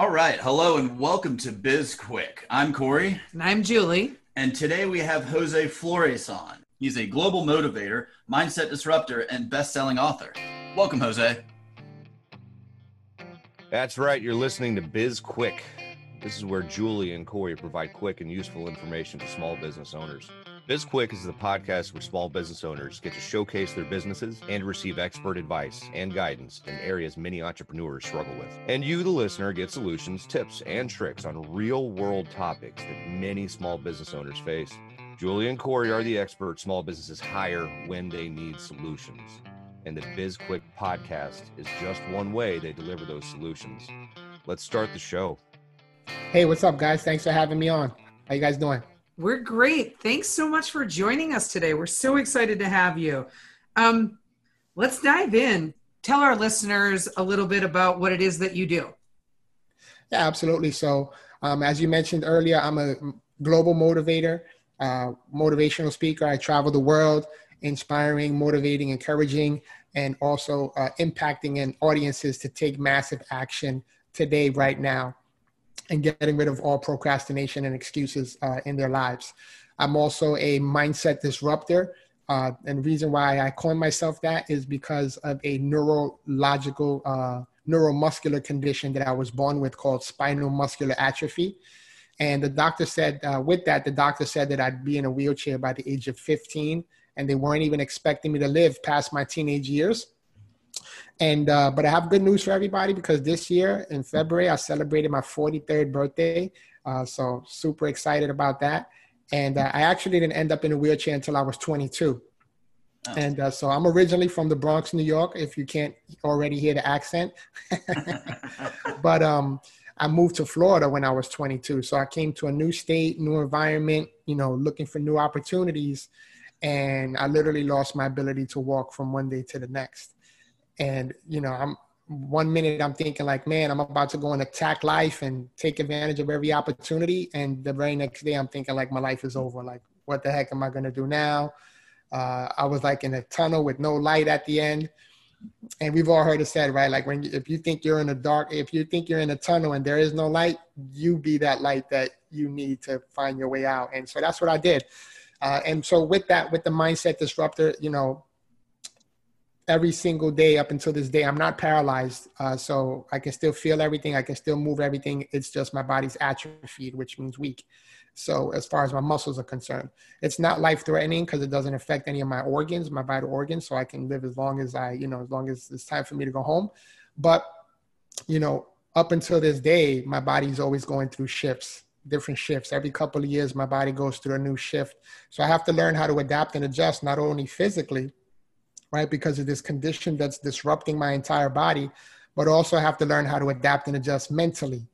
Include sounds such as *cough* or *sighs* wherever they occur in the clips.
All right. Hello and welcome to Biz Quick. I'm Corey. And I'm Julie. And today we have Jose Flores on. He's a global motivator, mindset disruptor, and best selling author. Welcome, Jose. That's right. You're listening to Biz Quick. This is where Julie and Corey provide quick and useful information to small business owners. BizQuick is the podcast where small business owners get to showcase their businesses and receive expert advice and guidance in areas many entrepreneurs struggle with. And you, the listener, get solutions, tips, and tricks on real world topics that many small business owners face. Julie and Corey are the experts small businesses hire when they need solutions. And the BizQuick podcast is just one way they deliver those solutions. Let's start the show. Hey, what's up, guys? Thanks for having me on. How you guys doing? We're great. Thanks so much for joining us today. We're so excited to have you. Um, let's dive in. Tell our listeners a little bit about what it is that you do. Yeah, absolutely. So, um, as you mentioned earlier, I'm a global motivator, uh, motivational speaker. I travel the world, inspiring, motivating, encouraging, and also uh, impacting in audiences to take massive action today, right now and getting rid of all procrastination and excuses uh, in their lives. I'm also a mindset disruptor. Uh, and the reason why I coined myself that is because of a neurological, uh, neuromuscular condition that I was born with called spinal muscular atrophy. And the doctor said, uh, with that, the doctor said that I'd be in a wheelchair by the age of 15, and they weren't even expecting me to live past my teenage years. And uh, but I have good news for everybody because this year in February I celebrated my 43rd birthday. Uh, so super excited about that. And uh, I actually didn't end up in a wheelchair until I was 22. Oh. And uh, so I'm originally from the Bronx, New York. If you can't already hear the accent, *laughs* *laughs* but um, I moved to Florida when I was 22. So I came to a new state, new environment. You know, looking for new opportunities, and I literally lost my ability to walk from one day to the next and you know i'm one minute i'm thinking like man i'm about to go and attack life and take advantage of every opportunity. And the very next day i'm thinking like my life is over. Like what the heck am i going to do now? Uh, i was like in a tunnel with no light at the end. And we've all heard it said right? Like when if you think you're in a dark if you think you're in a tunnel and there is no light you be that light that you need to find your way out. And so that's what i did. Uh, and so with that with the mindset disruptor you know every single day up until this day. I'm not paralyzed, uh, so I can still feel everything. I can still move everything. It's just my body's atrophied, which means weak. So as far as my muscles are concerned, it's not life threatening because it doesn't affect any of my organs, my vital organs. So I can live as long as I, you know, as long as it's time for me to go home. But you know, up until this day, my body's always going through shifts different shifts. Every couple of years, my body goes through a new shift. So I have to learn how to adapt and adjust, not only physically, right? Because of this condition that's disrupting my entire body, but also I have to learn how to adapt and adjust mentally.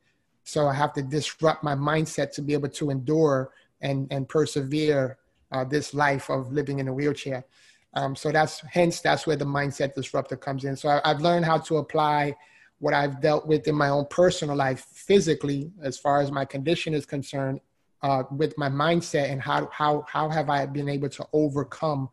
So I have to disrupt my mindset to be able to endure and, and persevere uh, this life of living in a wheelchair. Um, so that's hence that's where the mindset disruptor comes in. So I, I've learned how to apply what I've dealt with in my own personal life physically, as far as my condition is concerned, uh, with my mindset and how how how have I been able to overcome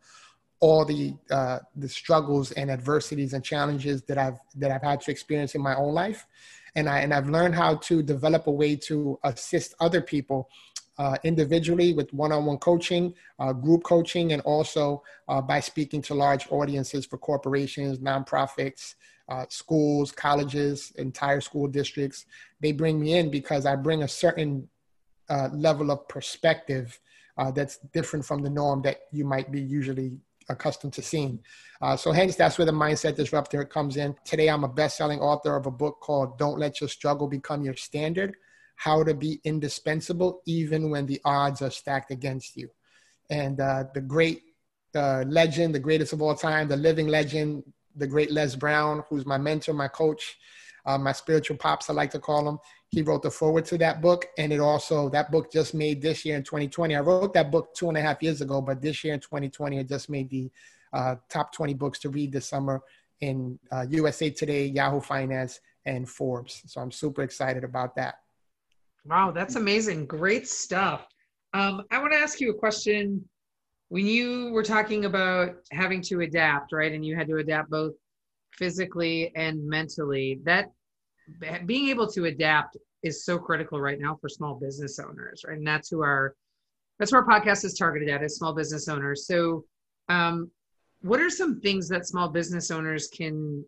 all the uh, the struggles and adversities and challenges that I've that I've had to experience in my own life, and I and I've learned how to develop a way to assist other people uh, individually with one-on-one coaching, uh, group coaching, and also uh, by speaking to large audiences for corporations, nonprofits, uh, schools, colleges, entire school districts. They bring me in because I bring a certain uh, level of perspective uh, that's different from the norm that you might be usually accustomed to seeing. Uh, so hence that's where the mindset disruptor comes in. Today I'm a best-selling author of a book called Don't Let Your Struggle Become Your Standard: How to Be Indispensable Even When the Odds Are Stacked Against You. And uh, the great uh, legend, the greatest of all time, the living legend, the great Les Brown, who's my mentor, my coach, uh, my spiritual pops, I like to call him. He wrote the foreword to that book, and it also that book just made this year in 2020. I wrote that book two and a half years ago, but this year in 2020, it just made the uh, top 20 books to read this summer in uh, USA Today, Yahoo Finance, and Forbes. So I'm super excited about that. Wow, that's amazing! Great stuff. Um, I want to ask you a question. When you were talking about having to adapt, right, and you had to adapt both physically and mentally, that being able to adapt is so critical right now for small business owners, right? And that's who our that's who our podcast is targeted at is small business owners. So, um, what are some things that small business owners can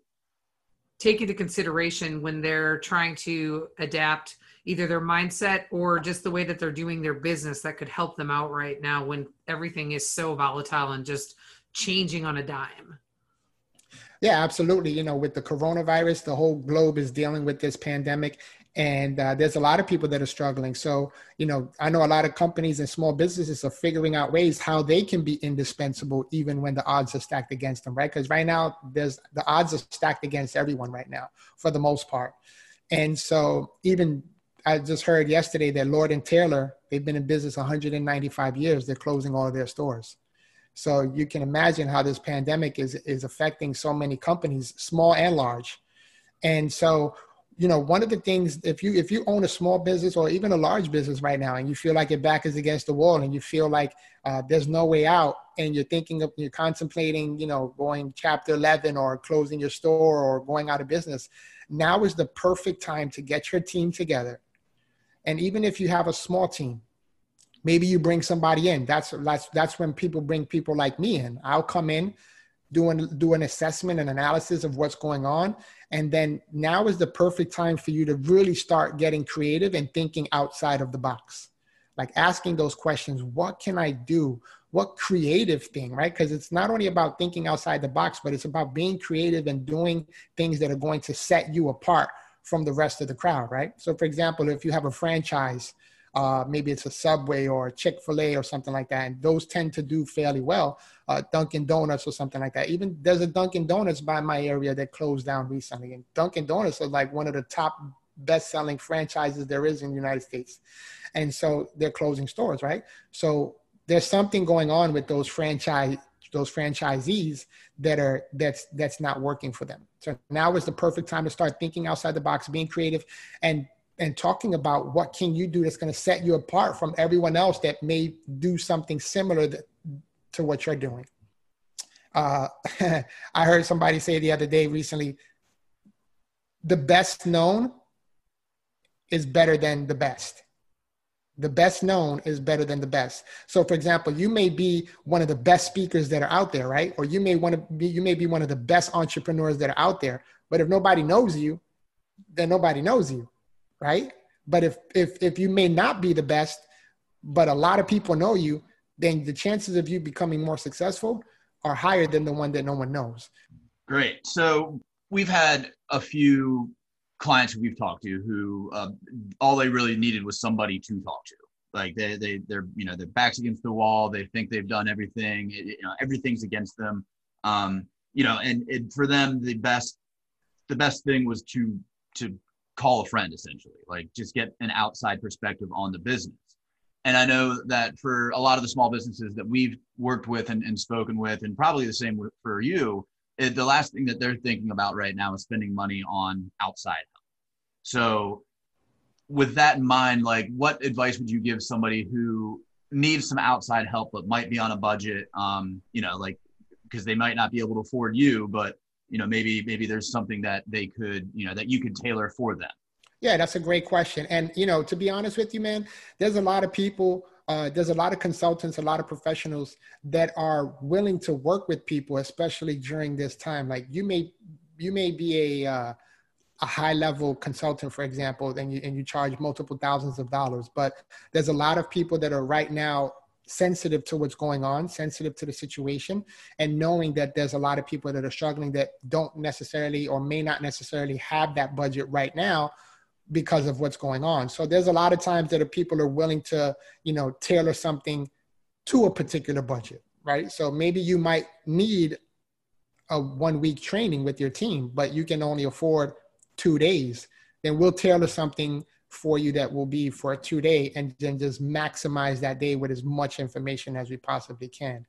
take into consideration when they're trying to adapt either their mindset or just the way that they're doing their business that could help them out right now when everything is so volatile and just changing on a dime? Yeah, absolutely. You know, with the coronavirus, the whole globe is dealing with this pandemic, and uh, there's a lot of people that are struggling. So, you know, I know a lot of companies and small businesses are figuring out ways how they can be indispensable even when the odds are stacked against them, right? Because right now, there's the odds are stacked against everyone right now for the most part. And so, even I just heard yesterday that Lord and Taylor, they've been in business 195 years. They're closing all of their stores. So you can imagine how this pandemic is is affecting so many companies, small and large. And so, you know, one of the things if you if you own a small business or even a large business right now, and you feel like your back is against the wall, and you feel like uh, there's no way out, and you're thinking of you're contemplating, you know, going chapter 11 or closing your store or going out of business, now is the perfect time to get your team together. And even if you have a small team, maybe you bring somebody in. That's that's that's when people bring people like me in. I'll come in do an do an assessment and analysis of what's going on. And then now is the perfect time for you to really start getting creative and thinking outside of the box. Like asking those questions. What can i do? What creative thing right? Because it's not only about thinking outside the box but it's about being creative and doing things that are going to set you apart from the rest of the crowd right? So for example if you have a franchise uh, maybe it's a Subway or Chick Fil A or something like that, and those tend to do fairly well. Uh, Dunkin' Donuts or something like that. Even there's a Dunkin' Donuts by my area that closed down recently, and Dunkin' Donuts is like one of the top best-selling franchises there is in the United States, and so they're closing stores, right? So there's something going on with those franchise those franchisees that are that's that's not working for them. So now is the perfect time to start thinking outside the box, being creative, and and talking about what can you do that's going to set you apart from everyone else that may do something similar to what you're doing. Uh, *laughs* I heard somebody say the other day recently, the best known is better than the best. The best known is better than the best. So, for example, you may be one of the best speakers that are out there, right? Or you may want to be, you may be one of the best entrepreneurs that are out there. But if nobody knows you, then nobody knows you right? But if if if you may not be the best, but a lot of people know you, then the chances of you becoming more successful are higher than the one that no one knows. Great. So we've had a few clients we've talked to who uh, all they really needed was somebody to talk to. Like they they they're you know their backs against the wall. They think they've done everything. It, you know everything's against them. Um, you know, and it, for them the best the best thing was to to call a friend essentially, like just get an outside perspective on the business. And I know that for a lot of the small businesses that we've worked with and, and spoken with, and probably the same for you, it, the last thing that they're thinking about right now is spending money on outside help. So, with that in mind, like what advice would you give somebody who needs some outside help but might be on a budget? Um, you know, like because they might not be able to afford you, but you know maybe maybe there's something that they could you know that you could tailor for them. Yeah that's a great question. And you know to be honest with you man there's a lot of people uh, there's a lot of consultants a lot of professionals that are willing to work with people especially during this time. Like you may you may be a uh, a high level consultant for example and you and you charge multiple thousands of dollars but there's a lot of people that are right now sensitive to what's going on, sensitive to the situation, and knowing that there's a lot of people that are struggling that don't necessarily or may not necessarily have that budget right now because of what's going on. So there's a lot of times that people are willing to, you know, tailor something to a particular budget, right? So maybe you might need a one week training with your team, but you can only afford two days. Then we'll tailor something for you that will be for a two day and then just maximize that day with as much information as we possibly can.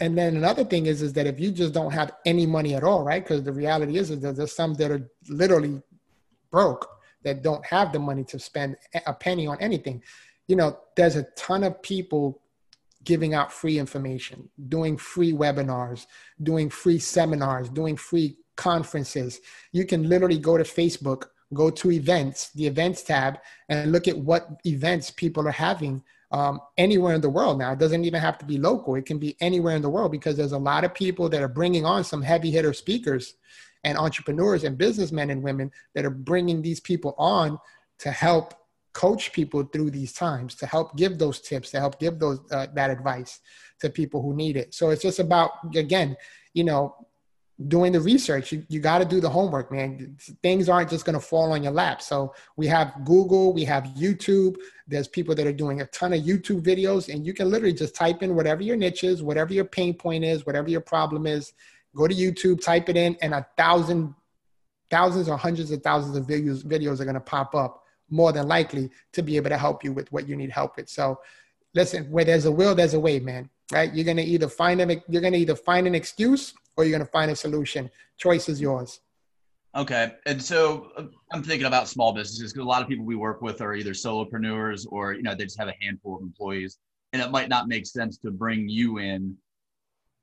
And then another thing is is that if you just don't have any money at all right because the reality is, is that there's some that are literally broke that don't have the money to spend a penny on anything. You know there's a ton of people giving out free information doing free webinars doing free seminars doing free conferences. You can literally go to facebook go to events, the events tab, and look at what events people are having um, anywhere in the world now. It doesn't even have to be local, it can be anywhere in the world because there's a lot of people that are bringing on some heavy hitter speakers and entrepreneurs and businessmen and women that are bringing these people on to help coach people through these times to help give those tips to help give those uh, that advice to people who need it so it's just about again you know doing the research you, you got to do the homework man things aren't just going to fall on your lap so we have google we have youtube there's people that are doing a ton of youtube videos and you can literally just type in whatever your niche is whatever your pain point is whatever your problem is go to youtube type it in and a thousand thousands or hundreds of thousands of videos videos are going to pop up more than likely to be able to help you with what you need help with. So listen, where there's a will, there's a way, man. Right? You're gonna either find them, you're gonna either find an excuse or you're gonna find a solution. Choice is yours. Okay, and so uh, I'm thinking about small businesses because a lot of people we work with are either solopreneurs or you know they just have a handful of employees, and it might not make sense to bring you in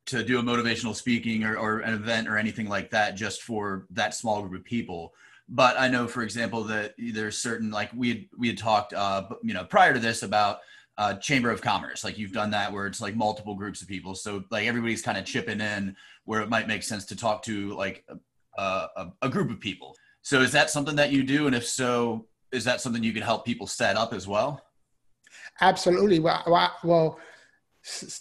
to do a motivational speaking or, or an event or anything like that just for that small group of people but I know, for example, that there's certain like we had, we had talked, uh, you know, prior to this about uh, chamber of commerce. Like you've done that where it's like multiple groups of people, so like everybody's kind of chipping in where it might make sense to talk to like a, a, a group of people. So is that something that you do, and if so, is that something you can help people set up as well? Absolutely. Well, well,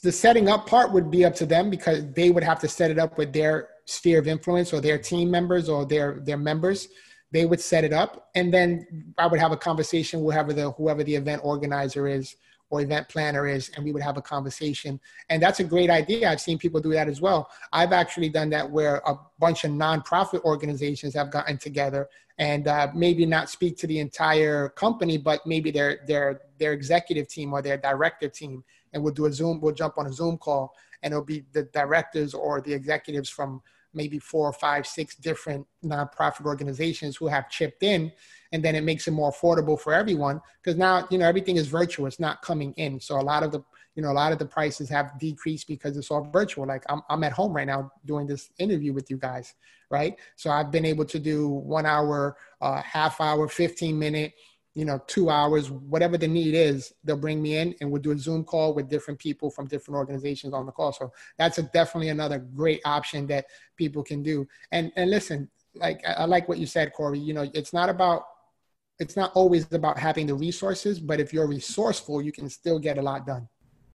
the setting up part would be up to them because they would have to set it up with their sphere of influence or their team members or their their members they would set it up and then i would have a conversation with whoever the whoever the event organizer is or event planner is and we would have a conversation. And that's a great idea. I've seen people do that as well. I've actually done that where a bunch of nonprofit organizations have gotten together and uh, maybe not speak to the entire company but maybe their their their executive team or their director team. And we'll do a zoom we'll jump on a zoom call and it'll be the directors or the executives from maybe four or five, six different nonprofit organizations who have chipped in. And then it makes it more affordable for everyone because now, you know, everything is virtual. It's not coming in. So a lot of the, you know, a lot of the prices have decreased because it's all virtual. Like I'm, I'm at home right now doing this interview with you guys, right? So I've been able to do one hour, uh, half hour, 15 minute, you know, two hours, whatever the need is, they'll bring me in and we'll do a Zoom call with different people from different organizations on the call. So that's a, definitely another great option that people can do. And and listen, like I, I like what you said, Corey. You know, it's not about it's not always about having the resources, but if you're resourceful, you can still get a lot done.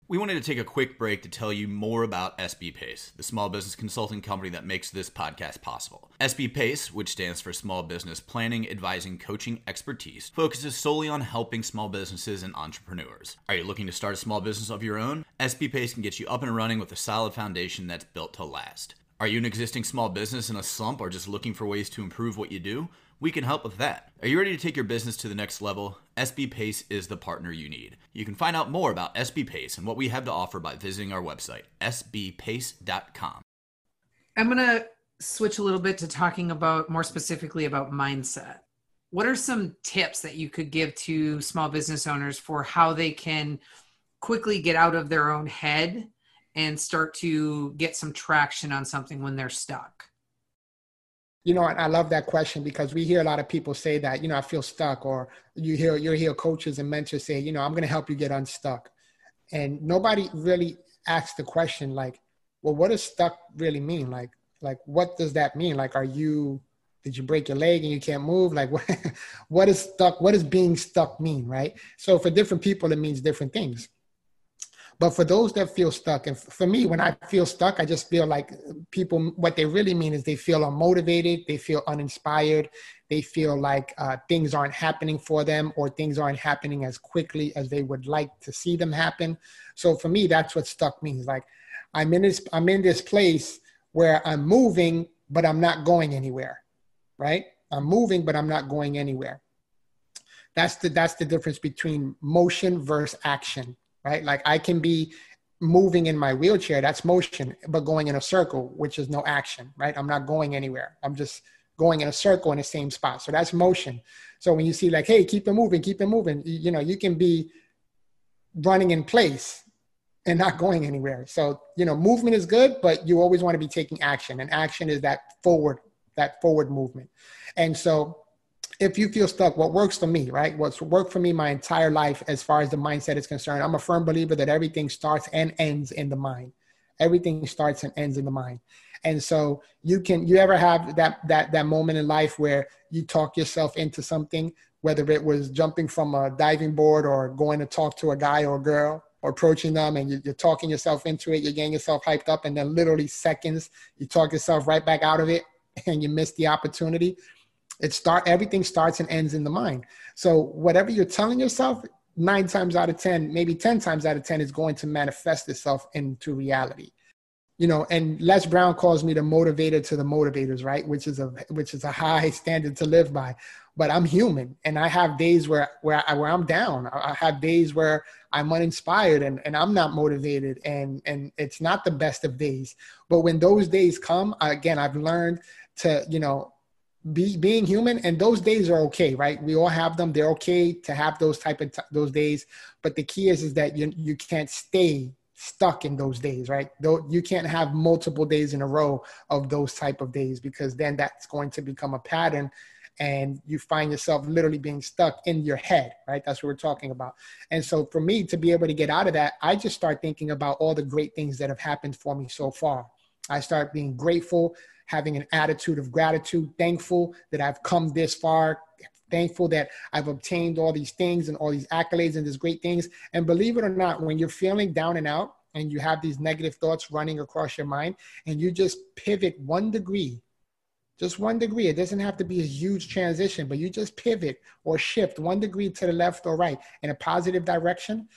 We wanted to take a quick break to tell you more about SB Pace, the small business consulting company that makes this podcast possible. SB Pace, which stands for Small Business Planning, Advising, Coaching Expertise, focuses solely on helping small businesses and entrepreneurs. Are you looking to start a small business of your own? SB Pace can get you up and running with a solid foundation that's built to last. Are you an existing small business in a slump or just looking for ways to improve what you do? We can help with that. Are you ready to take your business to the next level? SB Pace is the partner you need. You can find out more about SB Pace and what we have to offer by visiting our website, sbpace.com. I'm going to switch a little bit to talking about more specifically about mindset. What are some tips that you could give to small business owners for how they can quickly get out of their own head and start to get some traction on something when they're stuck? You know, and I love that question because we hear a lot of people say that, you know, I feel stuck, or you hear you hear coaches and mentors say, you know, I'm to help you get unstuck, and nobody really asks the question like, well, what does stuck really mean? Like, like what does that mean? Like, are you did you break your leg and you can't move? Like, what *laughs* what is stuck? What does being stuck mean? Right? So for different people, it means different things. But for those that feel stuck, and for me, when I feel stuck, I just feel like people, what they really mean is they feel unmotivated, they feel uninspired, they feel like uh, things aren't happening for them or things aren't happening as quickly as they would like to see them happen. So for me, that's what stuck means. Like I'm in this, I'm in this place where I'm moving, but I'm not going anywhere, right? I'm moving, but I'm not going anywhere. That's the that's the difference between motion versus action right? Like I can be moving in my wheelchair, that's motion, but going in a circle, which is no action, right? I'm not going anywhere. I'm just going in a circle in the same spot. So that's motion. So when you see like, hey, keep it moving, keep it moving, you know, you can be running in place and not going anywhere. So, you know, movement is good, but you always want to be taking action. And action is that forward, that forward movement. And so if you feel stuck, what works for me, right? What's worked for me my entire life as far as the mindset is concerned, I'm a firm believer that everything starts and ends in the mind. Everything starts and ends in the mind. And so you can you ever have that that that moment in life where you talk yourself into something, whether it was jumping from a diving board or going to talk to a guy or a girl or approaching them and you're talking yourself into it, you're getting yourself hyped up, and then literally seconds you talk yourself right back out of it *laughs* and you miss the opportunity it start everything starts and ends in the mind. So whatever you're telling yourself, nine times out of ten, maybe ten times out of ten, is going to manifest itself into reality. You know, and Les Brown calls me the motivator to the motivators, right? Which is a which is a high standard to live by. But I'm human, and I have days where where I, where I'm down. I have days where I'm uninspired and, and I'm not motivated, and and it's not the best of days. But when those days come, again, I've learned to you know be, being human and those days are okay right? We all have them. They're okay to have those type of t- those days. But the key is is that you, you can't stay stuck in those days right? Though you can't have multiple days in a row of those type of days because then that's going to become a pattern and you find yourself literally being stuck in your head right? That's what we're talking about. And so for me to be able to get out of that i just start thinking about all the great things that have happened for me so far. I start being grateful having an attitude of gratitude, thankful that I've come this far, thankful that I've obtained all these things and all these accolades and these great things. And believe it or not, when you're feeling down and out and you have these negative thoughts running across your mind and you just pivot one degree, just one degree, it doesn't have to be a huge transition, but you just pivot or shift one degree to the left or right in a positive direction,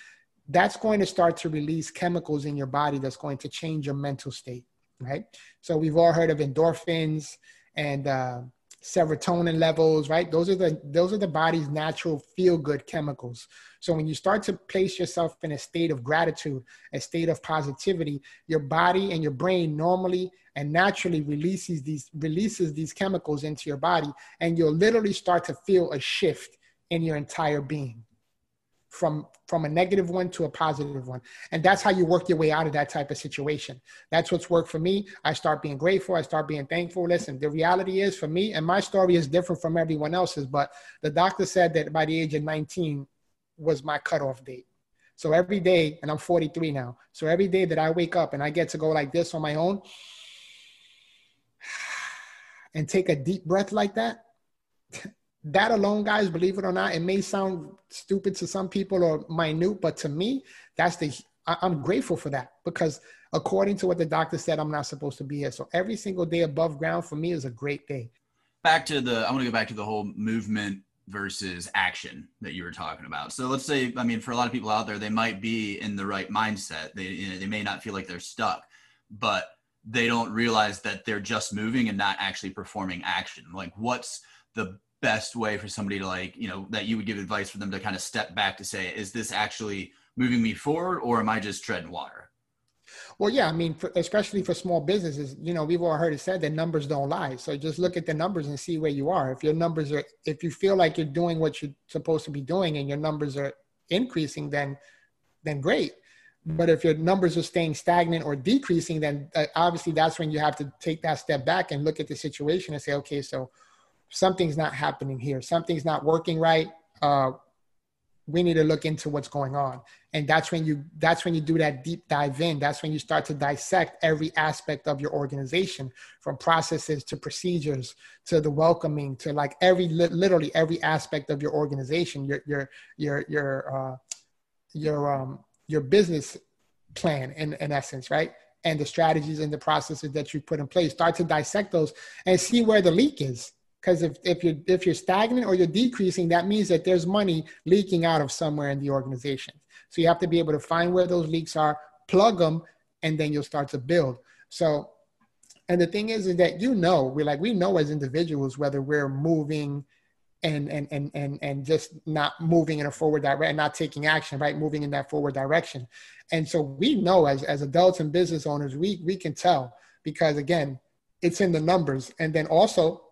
that's going to start to release chemicals in your body that's going to change your mental state right? So we've all heard of endorphins and uh, serotonin levels, right? Those are the those are the body's natural feel good chemicals. So when you start to place yourself in a state of gratitude, a state of positivity, your body and your brain normally and naturally releases these releases these chemicals into your body, and you'll literally start to feel a shift in your entire being from from a negative one to a positive one. And that's how you work your way out of that type of situation. That's what's worked for me. I start being grateful. I start being thankful. Listen the reality is for me and my story is different from everyone else's but the doctor said that by the age of 19 was my cutoff date. So every day and i'm 43 now so every day that i wake up and i get to go like this on my own *sighs* and take a deep breath like that that alone, guys, believe it or not, it may sound stupid to some people or minute, but to me, that's the I'm grateful for that because according to what the doctor said, I'm not supposed to be here. So every single day above ground for me is a great day. Back to the, I want to go back to the whole movement versus action that you were talking about. So let's say, I mean, for a lot of people out there, they might be in the right mindset. They, you know, they may not feel like they're stuck, but they don't realize that they're just moving and not actually performing action. Like, what's the best way for somebody to like you know that you would give advice for them to kind of step back to say is this actually moving me forward or am i just treading water? Well yeah i mean for, especially for small businesses you know we've all heard it said that numbers don't lie. So just look at the numbers and see where you are. If your numbers are if you feel like you're doing what you're supposed to be doing and your numbers are increasing then then great. But if your numbers are staying stagnant or decreasing then uh, obviously that's when you have to take that step back and look at the situation and say okay so something's not happening here. Something's not working right. Uh, we need to look into what's going on. And that's when you that's when you do that deep dive in. That's when you start to dissect every aspect of your organization, from processes to procedures to the welcoming to like every literally every aspect of your organization, your your your your uh, your um your business plan in, in essence, right? And the strategies and the processes that you put in place. Start to dissect those and see where the leak is because if, if you're if you're stagnant or you're decreasing that means that there's money leaking out of somewhere in the organization. So you have to be able to find where those leaks are plug them and then you'll start to build. So and the thing is is that you know we're like we know as individuals whether we're moving and and and and and just not moving in a forward direction not taking action right? Moving in that forward direction. And so we know as as adults and business owners we we can tell because again it's in the numbers. And then also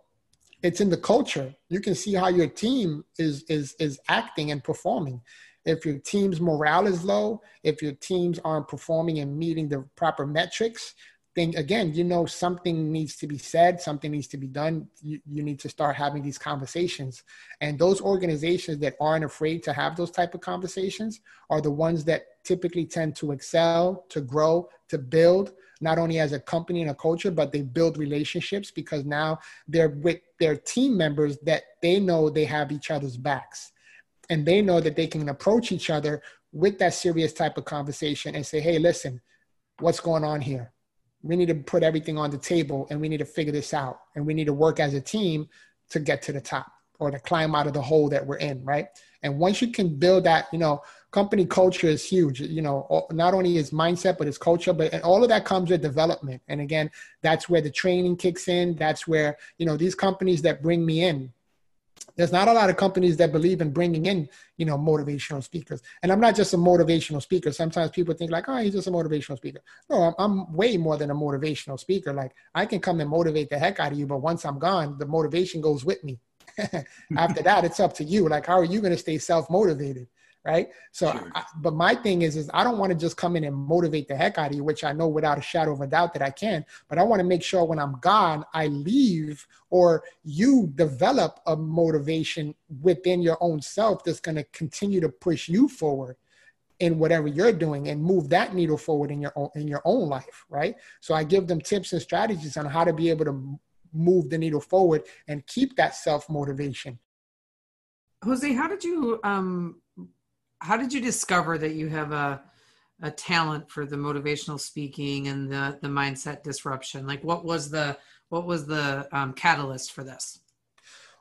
it's in the culture. You can see how your team is is is acting and performing. If your team's morale is low, if your teams aren't performing and meeting the proper metrics, then again, you know, something needs to be said, something needs to be done. You, you need to start having these conversations. And those organizations that aren't afraid to have those type of conversations are the ones that typically tend to excel, to grow, to build, not only as a company and a culture, but they build relationships because now they're with their team members that they know they have each other's backs. And they know that they can approach each other with that serious type of conversation and say, hey, listen, what's going on here? we need to put everything on the table and we need to figure this out and we need to work as a team to get to the top or to climb out of the hole that we're in right and once you can build that you know company culture is huge. You know not only is mindset but it's culture but and all of that comes with development. And again that's where the training kicks in. That's where you know these companies that bring me in there's not a lot of companies that believe in bringing in you know motivational speakers. And i'm not just a motivational speaker. Sometimes people think like oh he's just a motivational speaker. No i'm, I'm way more than a motivational speaker. Like i can come and motivate the heck out of you but once i'm gone the motivation goes with me. *laughs* After that it's up to you. Like how are you going to stay self-motivated right? So, sure. I, but my thing is, is I don't want to just come in and motivate the heck out of you, which I know without a shadow of a doubt that I can. But I want to make sure when I'm gone, I leave or you develop a motivation within your own self that's going to continue to push you forward in whatever you're doing and move that needle forward in your own in your own life, right? So I give them tips and strategies on how to be able to move the needle forward and keep that self motivation. Jose, how did you um, how did you discover that you have a a talent for the motivational speaking and the the mindset disruption? Like what was the what was the um, catalyst for this?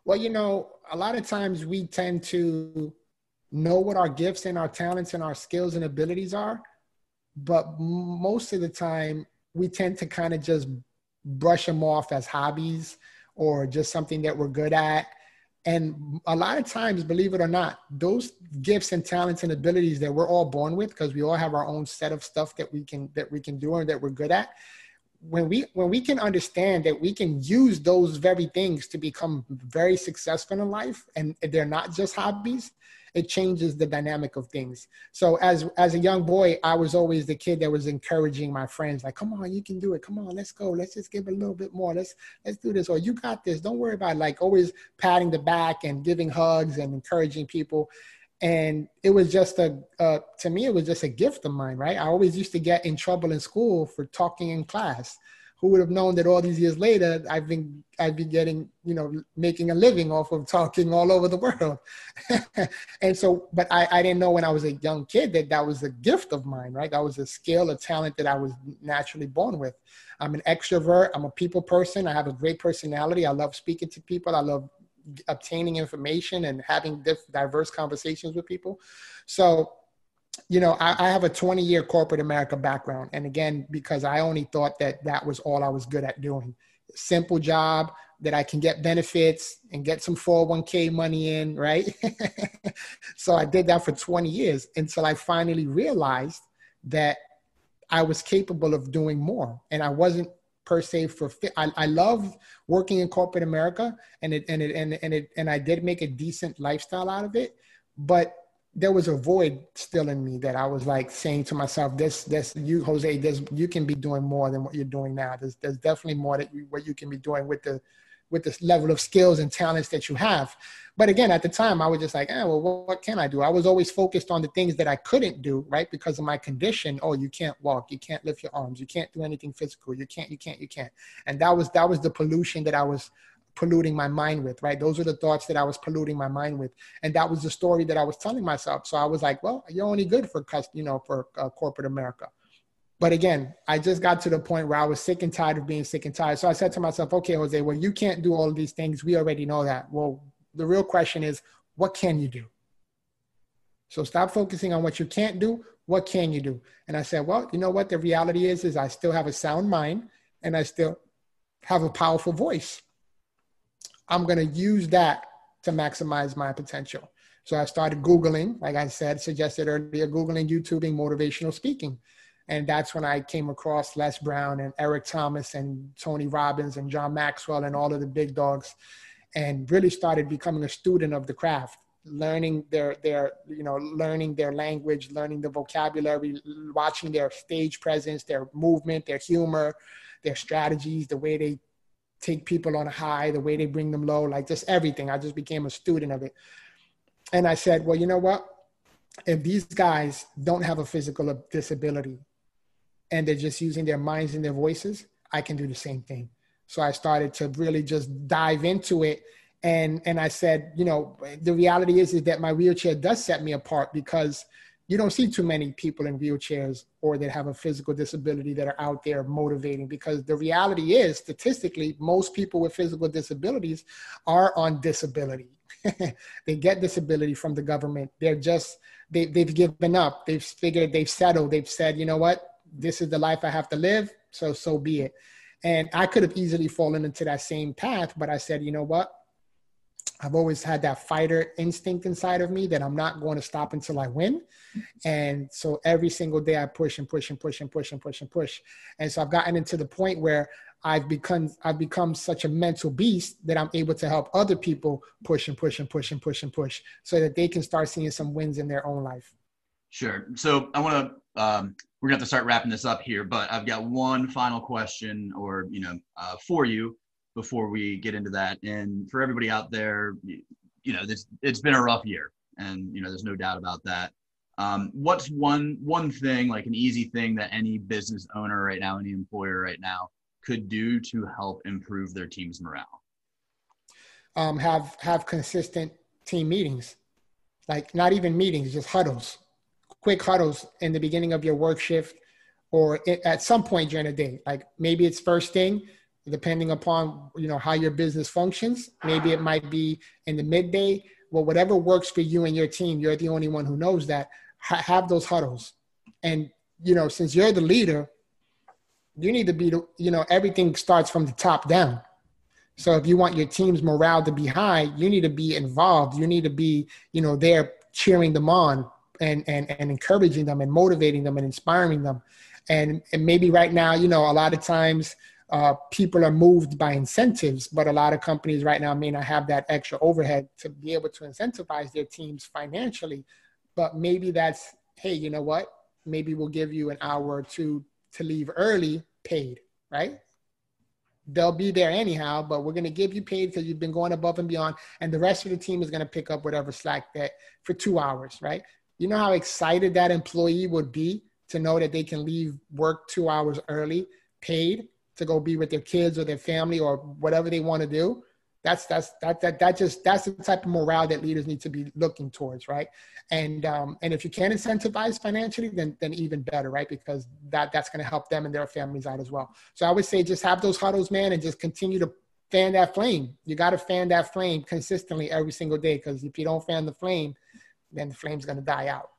Well you know a lot of times we tend to know what our gifts and our talents and our skills and abilities are but most of the time we tend to kind of just brush them off as hobbies or just something that we're good at and a lot of times, believe it or not, those gifts and talents and abilities that we're all born with, because we all have our own set of stuff that we can that we can do and that we're good at. When we when we can understand that we can use those very things to become very successful in life, and they're not just hobbies, it changes the dynamic of things. So as as a young boy, I was always the kid that was encouraging my friends, like, "Come on, you can do it. Come on, let's go. Let's just give a little bit more. Let's let's do this. Or you got this. Don't worry about it. like always patting the back and giving hugs and encouraging people." And it was just a uh, to me, it was just a gift of mine, right? I always used to get in trouble in school for talking in class who would have known that all these years later I've been I'd be getting you know making a living off of talking all over the world, *laughs* and so but I, I didn't know when I was a young kid that that was a gift of mine right that was a skill a talent that I was naturally born with. I'm an extrovert. I'm a people person. I have a great personality. I love speaking to people. I love obtaining information and having diff- diverse conversations with people. So you know, I, I, have a 20 year corporate America background. And again, because I only thought that that was all I was good at doing. Simple job that I can get benefits and get some 401k money in, right? *laughs* so I did that for 20 years until I finally realized that I was capable of doing more. And I wasn't per se for fit. I, I love working in corporate America and it, and it, and, and it, and I did make a decent lifestyle out of it. But there was a void still in me that I was like saying to myself, "This, this, you, Jose, this, you can be doing more than what you're doing now. There's, there's definitely more that you, what you can be doing with the, with this level of skills and talents that you have." But again, at the time, I was just like, "Eh, well, what, what can I do?" I was always focused on the things that I couldn't do, right, because of my condition. Oh, you can't walk, you can't lift your arms, you can't do anything physical, you can't, you can't, you can't. And that was that was the pollution that I was polluting my mind with, right? Those are the thoughts that I was polluting my mind with. And that was the story that I was telling myself. So I was like, well, you're only good for, you know, for uh, corporate America. But again, I just got to the point where I was sick and tired of being sick and tired. So I said to myself, okay, Jose, well, you can't do all of these things. We already know that. Well, the real question is, what can you do? So stop focusing on what you can't do. What can you do? And I said, well, you know what? The reality is, is I still have a sound mind and I still have a powerful voice. I'm going to use that to maximize my potential. So I started Googling, like I said, suggested earlier, Googling, YouTubing motivational speaking. And that's when I came across Les Brown and Eric Thomas and Tony Robbins and John Maxwell and all of the big dogs and really started becoming a student of the craft learning their their you know learning their language learning the vocabulary watching their stage presence their movement their humor their strategies, the way they take people on a high, the way they bring them low, like just everything. I just became a student of it. And I said, well, you know what? If these guys don't have a physical disability and they're just using their minds and their voices, I can do the same thing. So I started to really just dive into it. And, and I said, you know, the reality is, is that my wheelchair does set me apart because you don't see too many people in wheelchairs or that have a physical disability that are out there motivating because the reality is statistically most people with physical disabilities are on disability. *laughs* They get disability from the government. They're just they, they've given up. They've figured they've settled. They've said you know what? This is the life i have to live so so be it. And i could have easily fallen into that same path but i said you know what I've always had that fighter instinct inside of me that I'm not going to stop until I win. And so every single day I push and push and push and push and push and push. And so I've gotten into the point where I've become I've become such a mental beast that I'm able to help other people push and push and push and push and push so that they can start seeing some wins in their own life. Sure. So I want to um, we're to have to start wrapping this up here, but I've got one final question or you know uh, for you before we get into that. And for everybody out there, you know, this it's been a rough year, and you know, there's no doubt about that. Um, what's one one thing, like an easy thing that any business owner right now, any employer right now, could do to help improve their team's morale? Um, have have consistent team meetings, like not even meetings, just huddles, quick huddles in the beginning of your work shift, or at some point during the day. Like maybe it's first thing, depending upon you know how your business functions. Maybe it might be in the midday. Well whatever works for you and your team you're the only one who knows that. Ha- have those huddles. And you know since you're the leader you need to be you know everything starts from the top down. So if you want your team's morale to be high you need to be involved. You need to be you know there cheering them on and and, and encouraging them and motivating them and inspiring them. And and maybe right now you know a lot of times uh, people are moved by incentives, but a lot of companies right now may not have that extra overhead to be able to incentivize their teams financially. But maybe that's, hey, you know what? Maybe we'll give you an hour or two to leave early paid, right? They'll be there anyhow, but we're going to give you paid because you've been going above and beyond. And the rest of the team is going to pick up whatever slack that for two hours, right? You know how excited that employee would be to know that they can leave work two hours early paid to go be with their kids or their family or whatever they want to do that's that's that that that just that's the type of morale that leaders need to be looking towards right? And um and if you can incentivize financially then then even better right? Because that that's going to help them and their families out as well. So i would say just have those huddles man and just continue to fan that flame. You got to fan that flame consistently every single day because if you don't fan the flame then the flame's going to die out.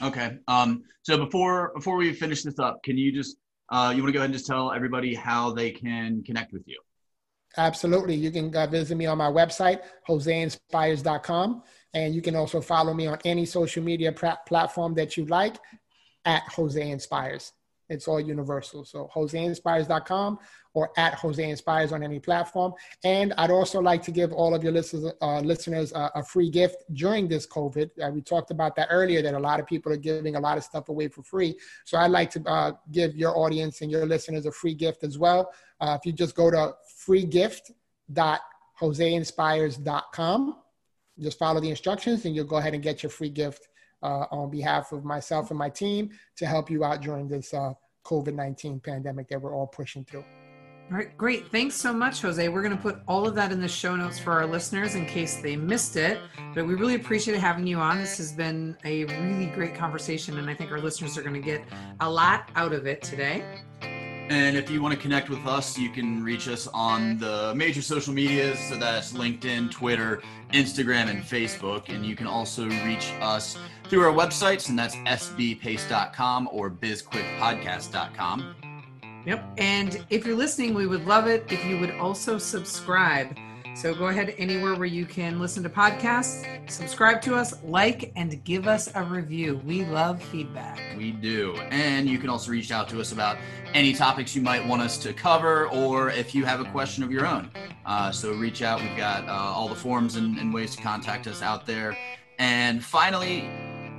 Okay um so before before we finish this up can you just uh, you want to go ahead and just tell everybody how they can connect with you? Absolutely. You can uh, visit me on my website, joseinspires.com. And you can also follow me on any social media pra- platform that you like at Jose Inspires. It's all universal. So joseinspires.com or at joseinspires on any platform. And I'd also like to give all of your listeners, uh, listeners uh, a free gift during this COVID. Uh, we talked about that earlier, that a lot of people are giving a lot of stuff away for free. So I'd like to uh, give your audience and your listeners a free gift as well. Uh, if you just go to freegift.joseinspires.com, just follow the instructions and you'll go ahead and get your free gift uh, on behalf of myself and my team to help you out during this COVID 19 pandemic that we're all pushing through. All right, great. Thanks so much, Jose. We're going to put all of that in the show notes for our listeners in case they missed it. But we really appreciate having you on. This has been a really great conversation, and I think our listeners are going to get a lot out of it today. And if you want to connect with us, you can reach us on the major social medias. So that's LinkedIn, Twitter, Instagram, and Facebook. And you can also reach us through our websites, and that's sbpace.com or bizquickpodcast.com. Yep. And if you're listening, we would love it if you would also subscribe. So go ahead anywhere where you can listen to podcasts, subscribe to us, like, and give us a review. We love feedback. We do. And you can also reach out to us about any topics you might want us to cover or if you have a question of your own. Uh, so reach out. We've got uh, all the forms and, and ways to contact us out there. And finally,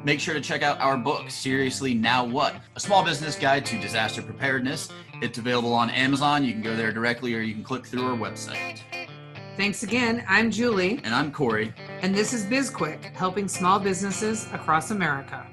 make sure to check out our book, Seriously Now What? A small business guide to disaster preparedness It's available on Amazon. You can go there directly or you can click through our website. Thanks again. I'm Julie, And I'm Corey. and this is BizQuick, helping small businesses across America.